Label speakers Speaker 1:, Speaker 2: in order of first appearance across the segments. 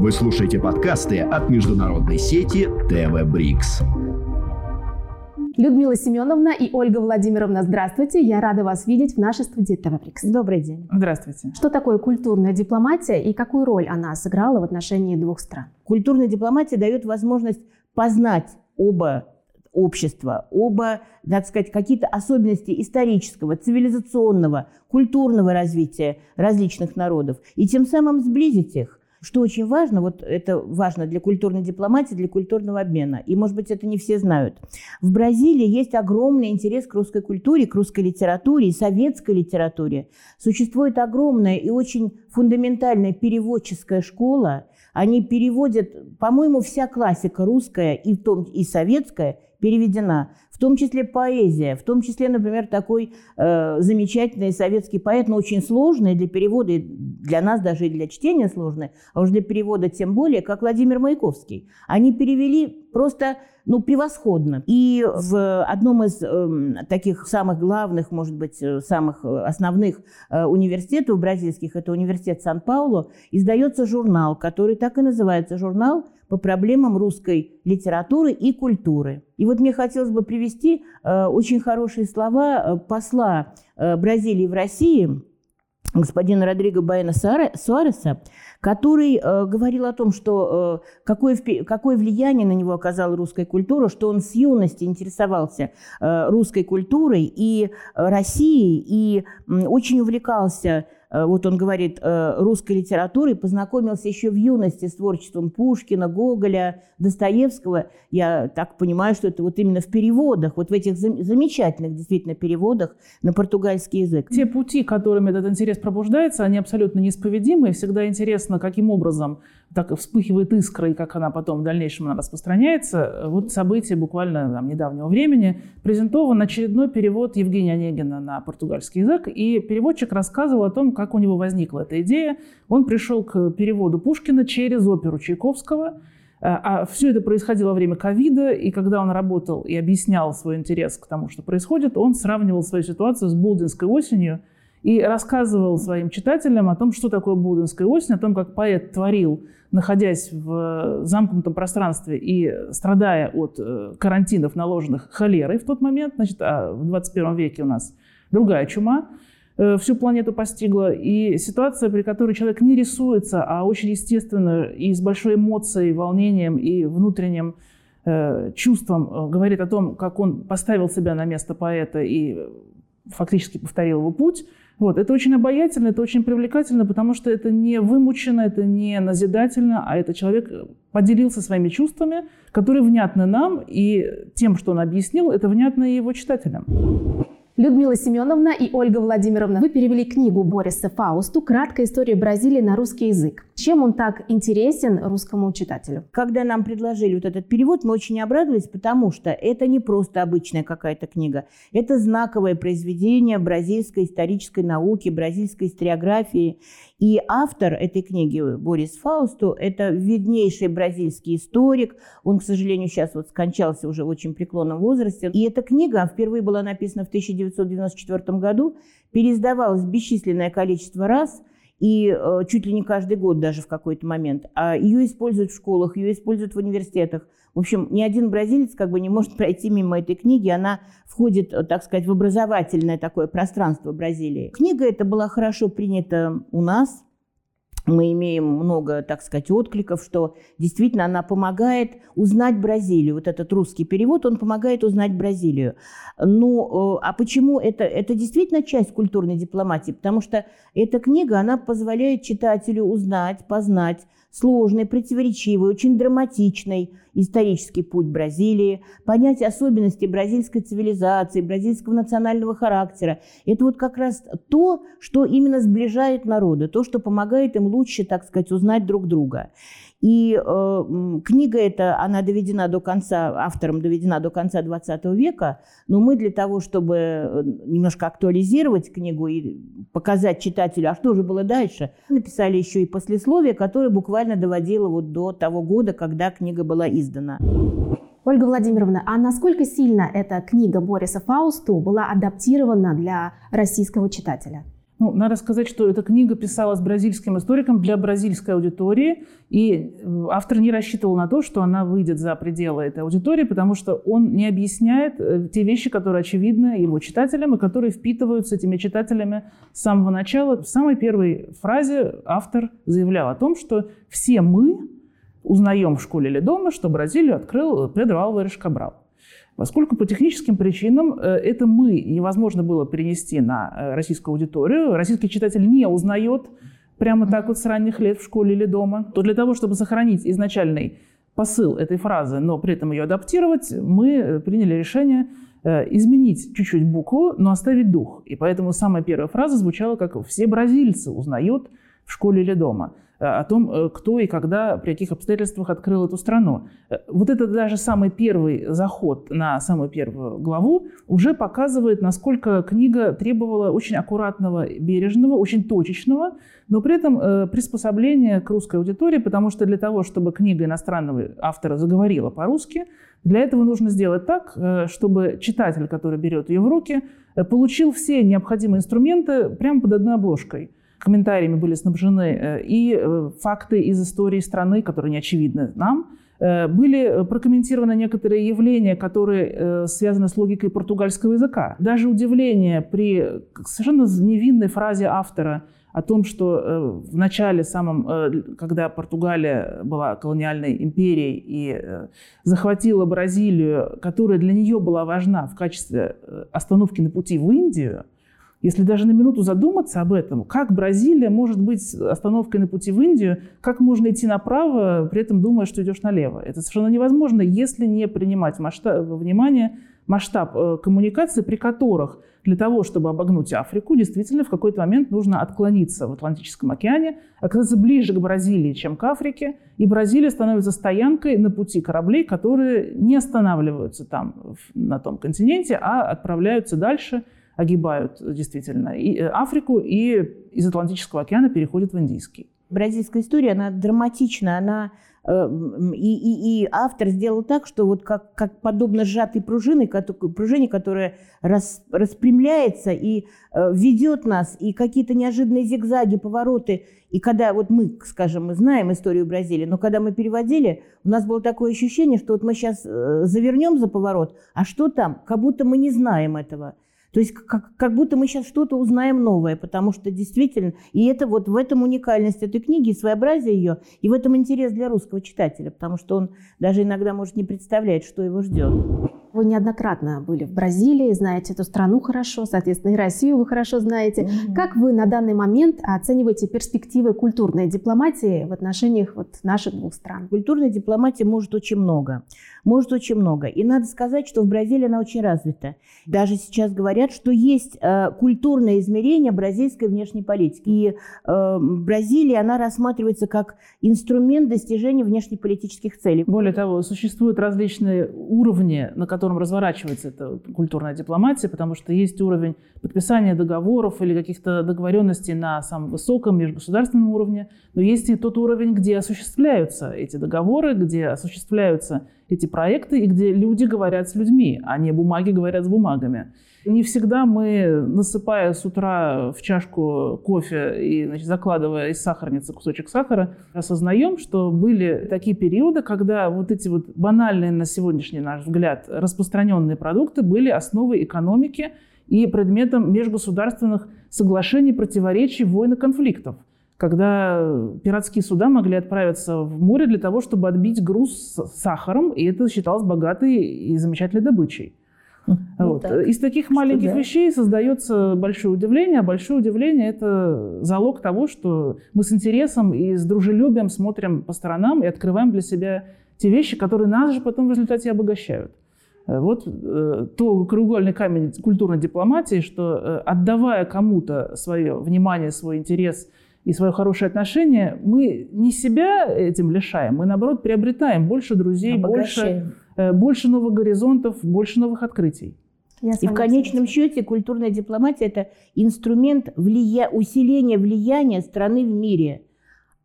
Speaker 1: Вы слушаете подкасты от международной сети ТВ Брикс.
Speaker 2: Людмила Семеновна и Ольга Владимировна, здравствуйте. Я рада вас видеть в нашей студии ТВ Брикс.
Speaker 3: Добрый день.
Speaker 4: Здравствуйте.
Speaker 2: Что такое культурная дипломатия и какую роль она сыграла в отношении двух стран?
Speaker 3: Культурная дипломатия дает возможность познать оба общества, оба, так сказать, какие-то особенности исторического, цивилизационного, культурного развития различных народов, и тем самым сблизить их. Что очень важно, вот это важно для культурной дипломатии, для культурного обмена, и, может быть, это не все знают. В Бразилии есть огромный интерес к русской культуре, к русской литературе и советской литературе. Существует огромная и очень фундаментальная переводческая школа. Они переводят, по-моему, вся классика русская и, в том, и советская переведена, в том числе поэзия, в том числе, например, такой э, замечательный советский поэт, но очень сложный для перевода, для нас даже и для чтения сложный, а уж для перевода тем более, как Владимир Маяковский. Они перевели просто ну, превосходно. И в одном из э, таких самых главных, может быть, э, самых основных э, университетов бразильских, это университет Сан-Паулу, издается журнал, который так и называется журнал по проблемам русской литературы и культуры. И вот мне хотелось бы привести э, очень хорошие слова э, посла э, Бразилии в России, господина Родриго Байна Суареса, который э, говорил о том, что э, какое, какое влияние на него оказала русская культура, что он с юности интересовался э, русской культурой и Россией, и э, очень увлекался Э, вот он говорит, э, русской литературой, познакомился еще в юности с творчеством Пушкина, Гоголя, Достоевского. Я так понимаю, что это вот именно в переводах, вот в этих замечательных действительно переводах на португальский язык.
Speaker 4: Те пути, которыми этот интерес пробуждается, они абсолютно неисповедимы. Всегда интересно, каким образом так вспыхивает искра, и как она потом в дальнейшем она распространяется. Вот событие буквально там, недавнего времени. Презентован очередной перевод Евгения Онегина на португальский язык, и переводчик рассказывал о том, как у него возникла эта идея. Он пришел к переводу Пушкина через оперу Чайковского, а, а все это происходило во время ковида, и когда он работал и объяснял свой интерес к тому, что происходит, он сравнивал свою ситуацию с Болдинской осенью и рассказывал своим читателям о том, что такое Болдинская осень, о том, как поэт творил находясь в замкнутом пространстве и страдая от э, карантинов, наложенных холерой в тот момент, значит, а в 21 веке у нас другая чума, э, всю планету постигла. И ситуация, при которой человек не рисуется, а очень естественно и с большой эмоцией, волнением и внутренним э, чувством говорит о том, как он поставил себя на место поэта и фактически повторил его путь – вот. Это очень обаятельно, это очень привлекательно, потому что это не вымучено, это не назидательно, а это человек поделился своими чувствами, которые внятны нам, и тем, что он объяснил, это внятно и его читателям.
Speaker 2: Людмила Семеновна и Ольга Владимировна, вы перевели книгу Бориса Фаусту «Краткая история Бразилии на русский язык». Чем он так интересен русскому читателю?
Speaker 3: Когда нам предложили вот этот перевод, мы очень обрадовались, потому что это не просто обычная какая-то книга. Это знаковое произведение бразильской исторической науки, бразильской историографии. И автор этой книги, Борис Фаусту, это виднейший бразильский историк. Он, к сожалению, сейчас вот скончался уже в очень преклонном возрасте. И эта книга впервые была написана в 1994 году, переиздавалась бесчисленное количество раз – и э, чуть ли не каждый год даже в какой-то момент. А ее используют в школах, ее используют в университетах. В общем, ни один бразилец как бы не может пройти мимо этой книги. Она входит, э, так сказать, в образовательное такое пространство Бразилии. Книга эта была хорошо принята у нас, мы имеем много, так сказать, откликов, что действительно она помогает узнать Бразилию. Вот этот русский перевод, он помогает узнать Бразилию. Ну, э, а почему это? Это действительно часть культурной дипломатии, потому что эта книга, она позволяет читателю узнать, познать сложный, противоречивый, очень драматичный исторический путь Бразилии, понять особенности бразильской цивилизации, бразильского национального характера. Это вот как раз то, что именно сближает народы, то, что помогает им лучше, так сказать, узнать друг друга. И э, книга эта, она доведена до конца, автором доведена до конца 20 века, но мы для того, чтобы э, немножко актуализировать книгу и показать читателю, а что же было дальше, написали еще и послесловие, которое буквально доводило вот до того года, когда книга была издана.
Speaker 2: Ольга Владимировна, а насколько сильно эта книга Бориса Фаусту была адаптирована для российского читателя?
Speaker 4: Ну, надо сказать, что эта книга писалась бразильским историком для бразильской аудитории, и э, автор не рассчитывал на то, что она выйдет за пределы этой аудитории, потому что он не объясняет э, те вещи, которые очевидны его читателям и которые впитываются этими читателями с самого начала. В самой первой фразе автор заявлял о том, что все мы узнаем в школе или дома, что Бразилию открыл Педро Алвареш Кабрал. Поскольку по техническим причинам э, это мы невозможно было перенести на э, российскую аудиторию, российский читатель не узнает прямо так вот с ранних лет в школе или дома, то для того, чтобы сохранить изначальный посыл этой фразы, но при этом ее адаптировать, мы э, приняли решение изменить чуть-чуть букву, но оставить дух. И поэтому самая первая фраза звучала как «все бразильцы узнают в школе или дома». Э, о том, э, кто и когда, при каких обстоятельствах открыл эту страну. Э, вот это даже самый первый заход на самую первую главу уже показывает, насколько книга требовала очень аккуратного, бережного, очень точечного, но при этом приспособления к русской аудитории, потому что для того, чтобы книга иностранного автора заговорила по-русски, для этого нужно сделать так, чтобы читатель, который берет ее в руки, получил все необходимые инструменты прямо под одной обложкой – комментариями были снабжены э, и э, факты из истории страны, которые не очевидны нам, э, были прокомментированы некоторые явления, которые связаны с логикой португальского языка. Даже удивление при совершенно невинной фразе автора о том, что в начале самом, когда Португалия была колониальной империей и захватила Бразилию, которая для нее была важна в качестве остановки на пути в Индию – если даже на минуту задуматься об этом, как Бразилия может быть остановкой на пути в Индию, как можно идти направо, при этом думая, что идешь налево. Это совершенно невозможно, если не принимать масштаб, внимание масштаб э, коммуникаций, при которых для того, чтобы обогнуть Африку, действительно в какой-то момент нужно отклониться в Атлантическом океане, оказаться ближе к Бразилии, чем к Африке, и Бразилия становится стоянкой на пути кораблей, которые не останавливаются там, на том континенте, а отправляются дальше – огибают действительно и э, Африку, и из Атлантического океана переходят в Индийский.
Speaker 3: Бразильская история, она драматична, она э, и, и, и автор сделал так, что вот как, как подобно сжатой пружине, пружине, которая рас, распрямляется и э, ведет нас, и какие-то неожиданные зигзаги, повороты. И когда вот мы, скажем, мы знаем историю Бразилии, но когда мы переводили, у нас было такое ощущение, что вот мы сейчас завернем за поворот, а что там? Как будто мы не знаем этого. То есть как, как будто мы сейчас что-то узнаем новое, потому что действительно, и это вот в этом уникальность этой книги, своеобразие ее, и в этом интерес для русского читателя, потому что он даже иногда может не представлять, что его ждет.
Speaker 2: Вы неоднократно были в Бразилии, знаете эту страну хорошо, соответственно, и Россию вы хорошо знаете. Mm-hmm. Как вы на данный момент оцениваете перспективы культурной дипломатии в отношениях вот наших двух стран?
Speaker 3: Культурной дипломатии может очень много. Может очень много. И надо сказать, что в Бразилии она очень развита. Даже сейчас говорят, что есть э, культурное измерение бразильской внешней политики. И э, Бразилия, она рассматривается как инструмент достижения внешнеполитических целей.
Speaker 4: Более того, существуют различные уровни, на котором разворачивается эта культурная дипломатия, потому что есть уровень подписания договоров или каких-то договоренностей на самом высоком межгосударственном уровне, но есть и тот уровень, где осуществляются эти договоры, где осуществляются эти проекты и где люди говорят с людьми, а не бумаги говорят с бумагами. Не всегда мы, насыпая с утра в чашку кофе и значит, закладывая из сахарницы кусочек сахара, осознаем, что были такие периоды, когда вот эти вот банальные на сегодняшний наш взгляд распространенные продукты были основой экономики и предметом межгосударственных соглашений, противоречий, войн и конфликтов когда пиратские суда могли отправиться в море для того, чтобы отбить груз с сахаром, и это считалось богатой и замечательной добычей. Ну, вот. так, Из таких маленьких да. вещей создается большое удивление, а большое удивление – это залог того, что мы с интересом и с дружелюбием смотрим по сторонам и открываем для себя те вещи, которые нас же потом в результате обогащают. Вот э, то краеугольный камень культурной дипломатии, что э, отдавая кому-то свое внимание, свой интерес – и свое хорошее отношение, мы не себя этим лишаем, мы, наоборот, приобретаем больше друзей, больше, э, больше новых горизонтов, больше новых открытий.
Speaker 3: И в конечном счете культурная дипломатия – это инструмент влия... усиления влияния страны в мире.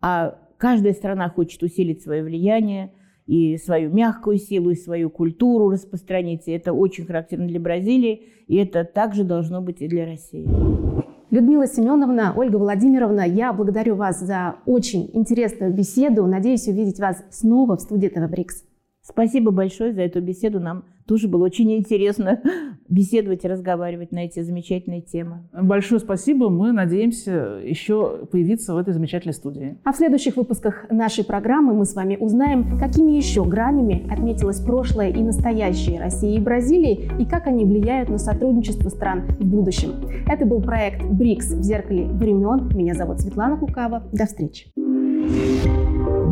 Speaker 3: А каждая страна хочет усилить свое влияние, и свою мягкую силу, и свою культуру распространить. И это очень характерно для Бразилии, и это также должно быть и для России.
Speaker 2: Людмила Семеновна, Ольга Владимировна, я благодарю вас за очень интересную беседу. Надеюсь увидеть вас снова в студии ТВ Брикс.
Speaker 3: Спасибо большое за эту беседу. Нам тоже было очень интересно беседовать и разговаривать на эти замечательные темы.
Speaker 4: Большое спасибо. Мы надеемся еще появиться в этой замечательной студии.
Speaker 2: А в следующих выпусках нашей программы мы с вами узнаем, какими еще гранями отметилось прошлое и настоящее России и Бразилии и как они влияют на сотрудничество стран в будущем. Это был проект «БРИКС в зеркале времен». Меня зовут Светлана Кукава. До встречи.